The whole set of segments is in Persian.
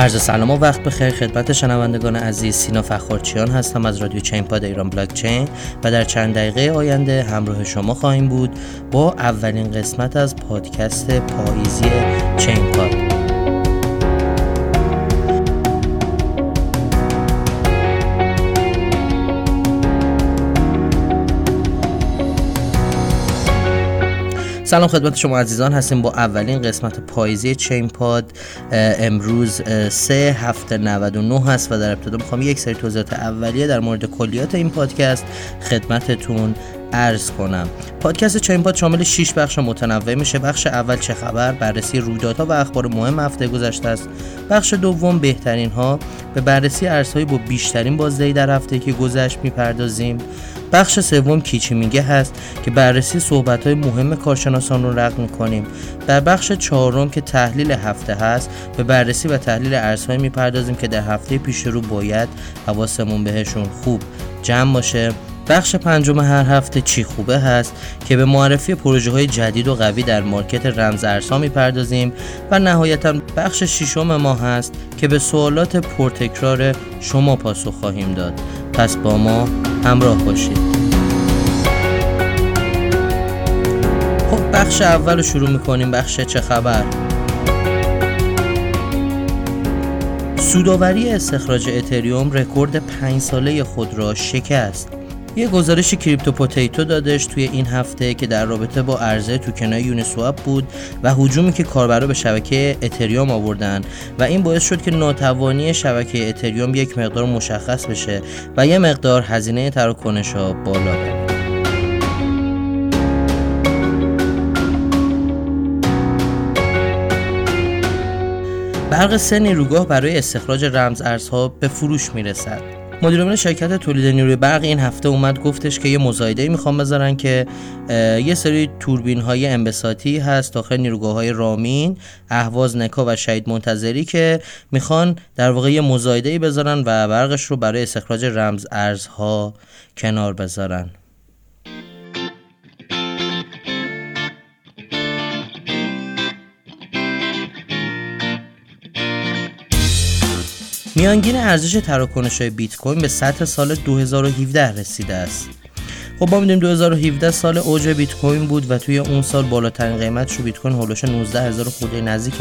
عرض سلام و وقت بخیر. خدمت شنوندگان عزیز سینا فخورچیان هستم از رادیو چین پاد ایران بلاک چین و در چند دقیقه آینده همراه شما خواهیم بود با اولین قسمت از پادکست پاییزی چین پاد. سلام خدمت شما عزیزان هستیم با اولین قسمت پاییزی چین پاد. امروز سه هفته 99 هست و در ابتدا می‌خوام یک سری توضیحات اولیه در مورد کلیات این پادکست خدمتتون ارز کنم. پادکست چین پاد شامل 6 بخش متنوع میشه. بخش اول چه خبر بررسی رویدادها و اخبار مهم هفته گذشته است. بخش دوم بهترین ها به بررسی ارزهایی با بیشترین بازدهی در هفته که گذشت می‌پردازیم. بخش سوم کیچی میگه هست که بررسی صحبت های مهم کارشناسان رو رقم می‌کنیم. در بخش چهارم که تحلیل هفته هست به بررسی و تحلیل ارزهای می‌پردازیم که در هفته پیش رو باید حواسمون بهشون خوب جمع باشه. بخش پنجم هر هفته چی خوبه هست که به معرفی پروژه های جدید و قوی در مارکت رمز ارزها می‌پردازیم و نهایتا بخش ششم ما هست که به سوالات پرتکرار شما پاسخ خواهیم داد. پس با ما همراه باشید. خب بخش اول رو شروع می‌کنیم بخش چه خبر؟ سودآوری استخراج اتریوم رکورد پنج ساله خود را شکست. یه گزارش CryptoPotato دادش توی این هفته که در رابطه با عرضه توکنای Uniswap بود و هجومی که کاربرا به شبکه اتریوم آوردن و این باعث شد که ناتوانی شبکه اتریوم یک مقدار مشخص بشه و یه مقدار هزینه تراکنش ها بالا بره. برق سه نیروگاه برای استخراج رمز ارزها به فروش می‌رسد. مدیر شرکت تولید نیروی برق این هفته اومد گفتش که یه مزایده می‌خوام بذارن که یه سری توربین های انبساطی هست داخل نیروگاه های رامین اهواز نکا و شهید منتظری که می‌خوان در واقع یه مزایده بذارن و برقش رو برای استخراج رمز ارزها کنار بذارن. میانگین ارزش تراکنش های بیت کوین به سطح سال 2017 رسیده است. خب ما می‌دونیم 2017 سال اوج بیت کوین بود و توی اون سال بالاترین قیمت شو بیت کوین هولوش 19 هزار خورده نزدیک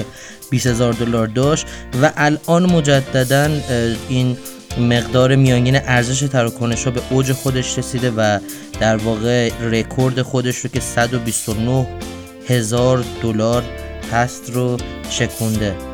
20 هزار دلار داشت و الان مجددا این مقدار میانگین ارزش تراکنش ها به اوج خودش رسیده و در واقع رکورد خودش رو که 129 هزار دلار هست رو شکونده.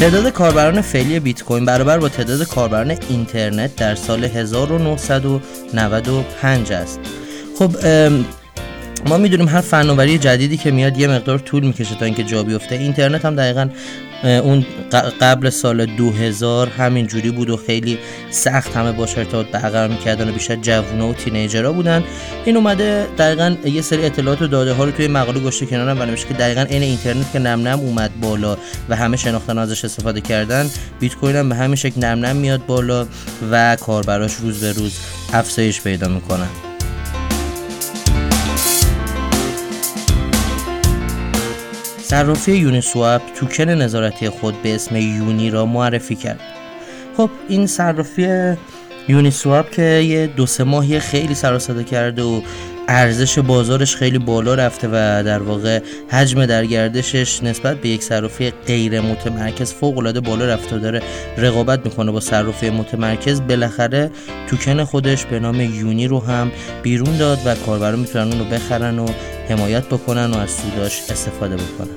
تعداد کاربران فعلی بیت کوین برابر با تعداد کاربران اینترنت در سال 1995 است. خب ما می‌دونیم هر فناوری جدیدی که میاد یه مقدار طول می‌کشه تا اینکه جا بیفته. اینترنت هم دقیقا اون قبل سال 2000 همین جوری بود و خیلی سخت همه باش ارتباط برقرار می‌کردن و بیشتر جوونا و تینیجرها بودن. این اومده دقیقا یه سری اطلاعات و داده ها رو توی مقاله گشته کنارم و که دقیقا این اینترنت که نم نم اومد بالا و همه شناختن ازش استفاده کردن بیت کوین هم به همین شکل نم نم میاد بالا و کاربراش روز به روز افزایش پیدا می‌کنن صرافی یونیسواب توکن نظارتی خود به اسم یونی را معرفی کرد. خب این صرافی یونیسواب که یه دو سه ماهی خیلی سر کرده و ارزش بازارش خیلی بالا رفته و در واقع حجم در گردشش نسبت به یک صرافی غیر متمرکز فوق العاده بالا رفته داره رقابت می‌کنه با صرافی متمرکز. بالاخره توکن خودش به نام یونی رو هم بیرون داد و کاربران می‌تونن اون رو بخرن و حمایت بکنن و از سوداش استفاده بکنن.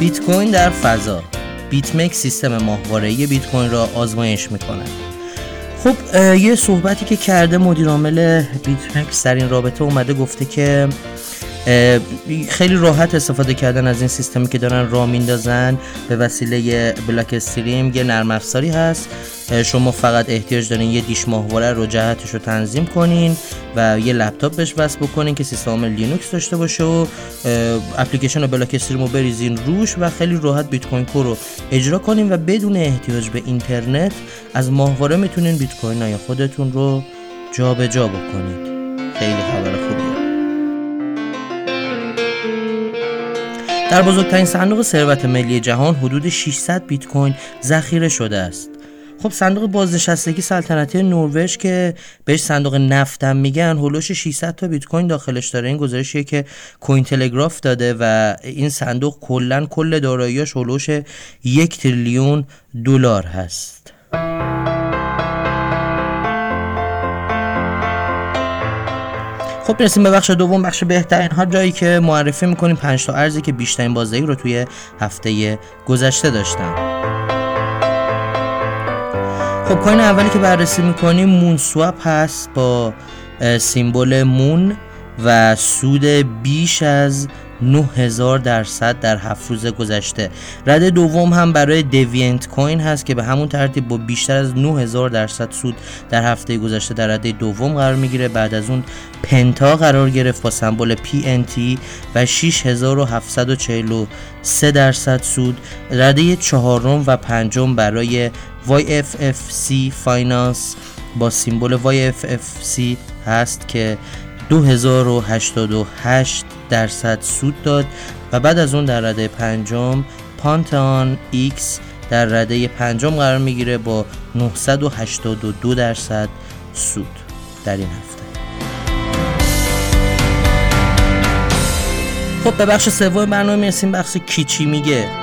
بیت کوین در فضا. بیتمک سیستم ماهواره‌ای بیت کوین را آزمایش می‌کنه خب یه صحبتی که کرده مدیر عامل بیتمکس در این رابطه اومده گفته که خیلی راحت استفاده کردن از این سیستمی که دارن راه میندازن به وسیله Blockstream یه نرم افزاری هست. شما فقط احتیاج دارین یه دیش ماهواره رو جهتش رو تنظیم کنین و یه لپتاپ بهش وصل بکنین که سیستم لینوکس داشته باشه و اپلیکیشن Blockstream رو بریزین روش و خیلی راحت Bitcoin Core رو اجرا کنین و بدون احتیاج به اینترنت از ماهواره می‌تونین بیت کوین های خودتون رو جابجا جا بکنید خیلی خبر خوبیه. در بزرگترین صندوق ثروت ملی جهان حدود 600 بیت کوین ذخیره شده است. خب صندوق بازنشستگی سلطنتی نروژ که بهش صندوق نفتم میگن هلوش 600 تا بیت کوین داخلش داره. این گزارشیه که کوین تلگراف داده و این صندوق کلا کل داراییاش هلوش یک تریلیون دلار هست. خب رسیم به بخش دوم بخش بهترین ها جایی که معرفی می‌کنیم 5 تا ارزی که بیشترین بازدهی رو توی هفته گذشته داشتن. خب کوین اولی که بررسی می‌کنیم مون سواب هست با سیمبل مون و سود بیش از 9000 درصد در هفت روز گذشته. رده دوم هم برای دیوینت کوین هست که به همون ترتیب با بیشتر از 9000 درصد سود در هفته گذشته در رده دوم قرار می‌گیره. بعد از اون پنتا قرار گرفت با سمبل PNT و 6743 درصد سود. رده چهارم و پنجم برای YFFC Finance با symbol YFFC هست که 2088 درصد سود داد و بعد از اون در رده پنجم پانتان ایکس در رده پنجم قرار می‌گیره با 982 درصد سود در این هفته. خب به بخش سوم برنامه می‌رسیم. بخش کیچی میگه.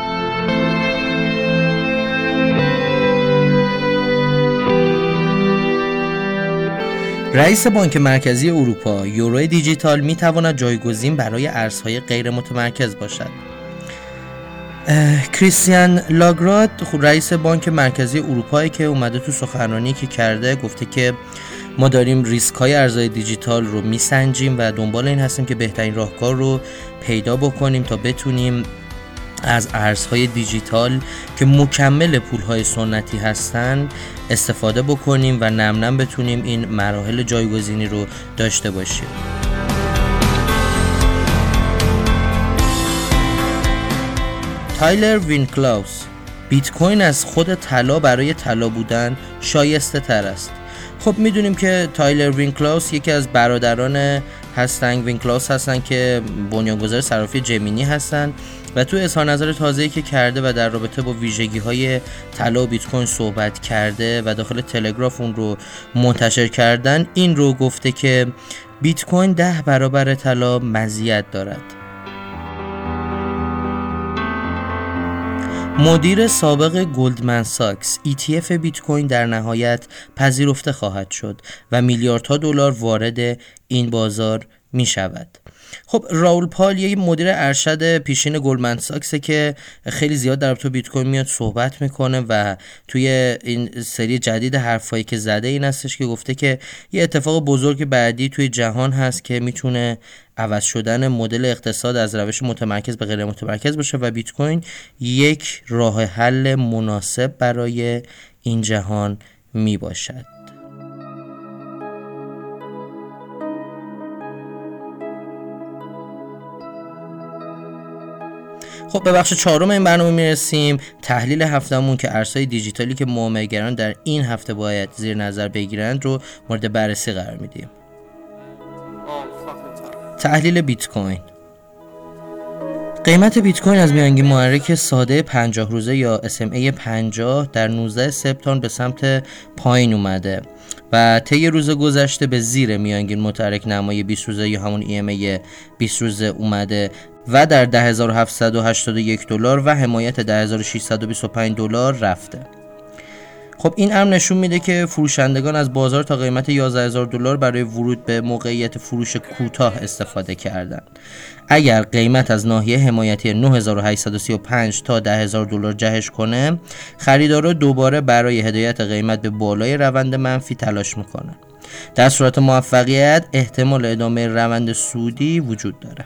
رئیس بانک مرکزی اروپا یورو دیجیتال می تواند جایگزین برای ارزهای غیر متمرکز باشد کریستیان لاگراد رئیس بانک مرکزی اروپا که اومده تو سخنرانی که کرده گفته که ما داریم ریسک های ارزهای دیجیتال رو میسنجیم و دنبال این هستیم که بهترین راهکار رو پیدا بکنیم تا بتونیم از ارزهای دیجیتال که مکمل پولهای سنتی هستند استفاده بکنیم و نم نم بتونیم این مراحل جایگزینی رو داشته باشیم. تایلر وینکلاوس بیت کوین از خود طلا برای طلا بودن شایسته تر است. خب می‌دونیم که تایلر وینکلاوس یکی از برادران هستن وینکلاوس هستن که بنیانگذار صرافی Gemini هستن و تو اظهار نظر تازه‌ای که کرده و در رابطه با ویژگی های طلا و بیت کوین صحبت کرده و داخل تلگراف اون رو منتشر کردن این رو گفته که بیت کوین ده برابر طلا مزیت دارد. مدیر سابق گلدمن ساکس ETF بیت کوین در نهایت پذیرفته خواهد شد و میلیاردها دلار وارد این بازار می شود خب راول پال یه مدیر ارشد پیشین گلمن ساکسه که خیلی زیاد در تو بیت کوین میاد صحبت می‌کنه و توی این سری جدید حرفایی که زده این هستش که گفته که یه اتفاق بزرگ بعدی توی جهان هست که می‌تونه عوض شدن مدل اقتصاد از روش متمرکز به غیر متمرکز باشه و بیت کوین یک راه حل مناسب برای این جهان می باشد خب به بخش چهارم این برنامه می‌رسیم. تحلیل هفتهمون که ارزهای دیجیتالی که معاملهگران در این هفته باید زیر نظر بگیرند رو مورد بررسی قرار میدیم. تحلیل بیت کوین قیمت بیت کوین از میانگین محرک ساده 50 روزه یا SMA 50 در 19 سپتامبر به سمت پایین اومده و طی روز گذشته به زیر میانگین متحرک نمای 20 روزه یا همون EMA 20 روزه اومده. و در 10781 دلار و حمایت 10625 دلار رفته خب این امر نشون میده که فروشندگان از بازار تا قیمت 11000 دلار برای ورود به موقعیت فروش کوتاه استفاده کردند. اگر قیمت از ناحیه حمایتی 9835 تا 10000 دلار جهش کنه، خریدارا دوباره برای هدایت قیمت به بالای روند منفی تلاش می‌کنن. در صورت موفقیت احتمال ادامه روند سودی وجود داره.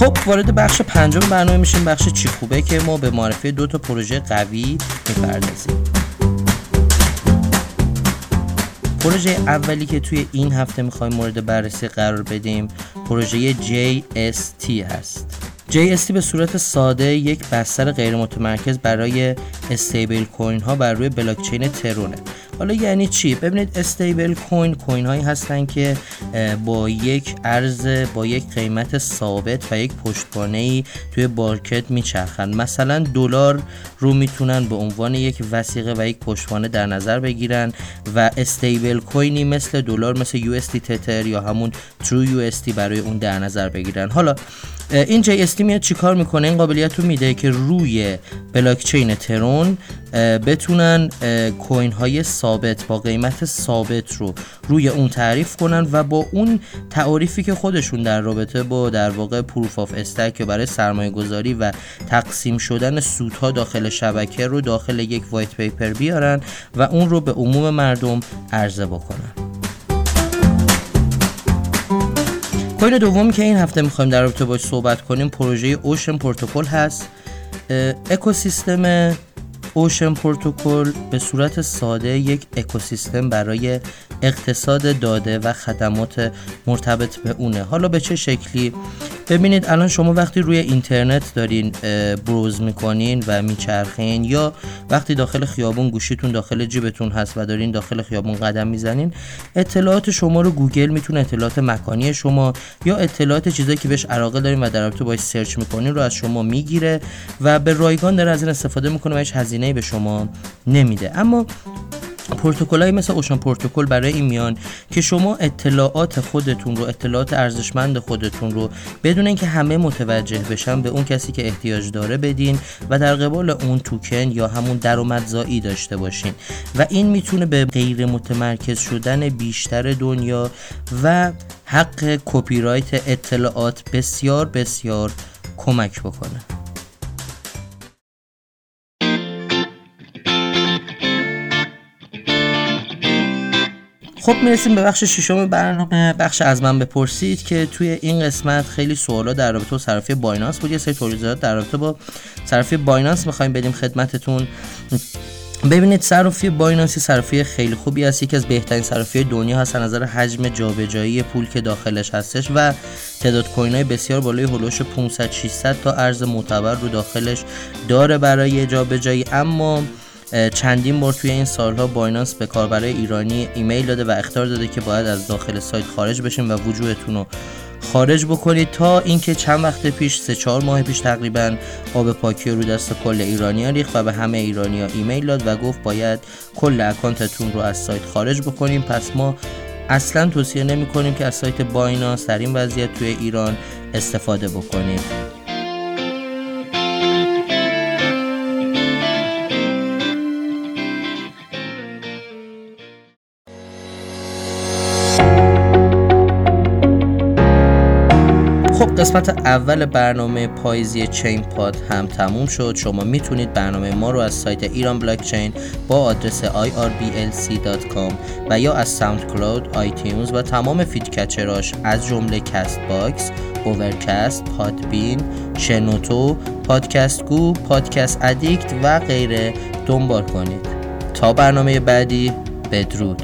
خب وارد بخش پنجم برنامه میشیم. بخش چی خوبه که ما به معرفی دو تا پروژه قوی می‌پردازیم. پروژه اولی که توی این هفته می‌خوایم مورد بررسی قرار بدیم پروژه JST هست. JST به صورت ساده یک بستر غیر متمرکز برای استیبل کوین ها بر روی بلاکچین ترونه. حالا یعنی چی؟ ببینید استیبل کوین کوین هایی هستن که با یک ارز با یک قیمت ثابت و یک پشتوانه ای توی مارکت میچرخن مثلا دلار رو می‌تونن به عنوان یک وسیقه و یک پشتوانه در نظر بگیرن و stablecoin ی مثل دلار مثل یو تتر یا همون ترو یو برای اون در نظر بگیرن. حالا این JST میاد چیکار می‌کنه؟ این قابلیت رو میده که روی بلاکچین Tron بتونن coin های ثابت با قیمت ثابت رو روی اون تعریف کنن و با اون تعریفی که خودشون در رابطه با در واقع proof of stake برای سرمایه گذاری و تقسیم شدن سودها داخل شبکه رو داخل یک white paper بیارن و اون رو به عموم مردم عرضه بکنن. کوین دومی که این هفته می‌خوایم در رابطه باش صحبت کنیم پروژه اوشن پروتکل هست. اکوسیستم اوشن پروتکل به صورت ساده یک اکوسیستم برای اقتصاد داده و خدمات مرتبط به اونه. حالا به چه شکلی؟ ببینید الان شما وقتی روی اینترنت دارین بروز می‌کنین و میچرخین یا وقتی داخل خیابون گوشیتون داخل جیبتون هست و دارین داخل خیابون قدم می‌زنین اطلاعات شما رو گوگل می‌تونه اطلاعات مکانی شما یا اطلاعات چیزایی که بهش علاقه دارین و در رابطه باش search می‌کنین رو از شما می‌گیره و به رایگان داره از این استفاده می‌کنه و هیچ هزینه به شما نمیده. اما های مثل Ocean Protocol برای این میان که شما اطلاعات خودتون رو اطلاعات ارزشمند خودتون رو بدون اینکه همه متوجه بشن به اون کسی که احتیاج داره بدین و در قبال اون توکن یا همون درآمدزایی داشته باشین. و این می‌تونه به غیر متمرکز شدن بیشتر دنیا و حق کپی رایت اطلاعات بسیار بسیار کمک بکنه. خب می‌رسیم به بخش ششم برنامه. بخش از من بپرسید که توی این قسمت خیلی سوالا در رابطه با صرافی Binance بود. یه سری توضیحات در رابطه با صرافی Binance می‌خوایم بدیم خدمتتون. ببینید صرافی Binance ی صرافی خیلی خوبی است. یکی از بهترین صرافی دنیا هست. از نظر حجم جابجایی پول که داخلش هستش و تعداد coin های بسیار بالای هلوش 500 600 تا ارز معتبر رو داخلش داره برای جابجایی. اما چندین بار توی این سالها Binance به کاربرای ایرانی ایمیل داده و اخطار داده که باید از داخل سایت خارج بشین و وجوهتون رو خارج بکنید تا اینکه چند وقت پیش سه چهار ماه پیش تقریبا آب پاکی رو دست کل ایرانیا ریخت و به همه ایرانیا ایمیل داد و گفت باید کل account تون رو از سایت خارج بکنیم. پس ما اصلا توصیه نمی کنیم که از سایت Binance در این وضعیت توی ایران استفاده بکنید قسمت اول برنامه پاییزی چین پاد هم تموم شد. شما می‌تونید برنامه ما رو از سایت ایران بلاک چین با آدرس irblc.com و یا از SoundCloud، iTunes و تمام podcatcher هاش از جمله Castbox، Overcast، Podbean، شنوتو، Podcast Go، Podcast Addict و غیره دنبال کنید. تا برنامه بعدی بدرود.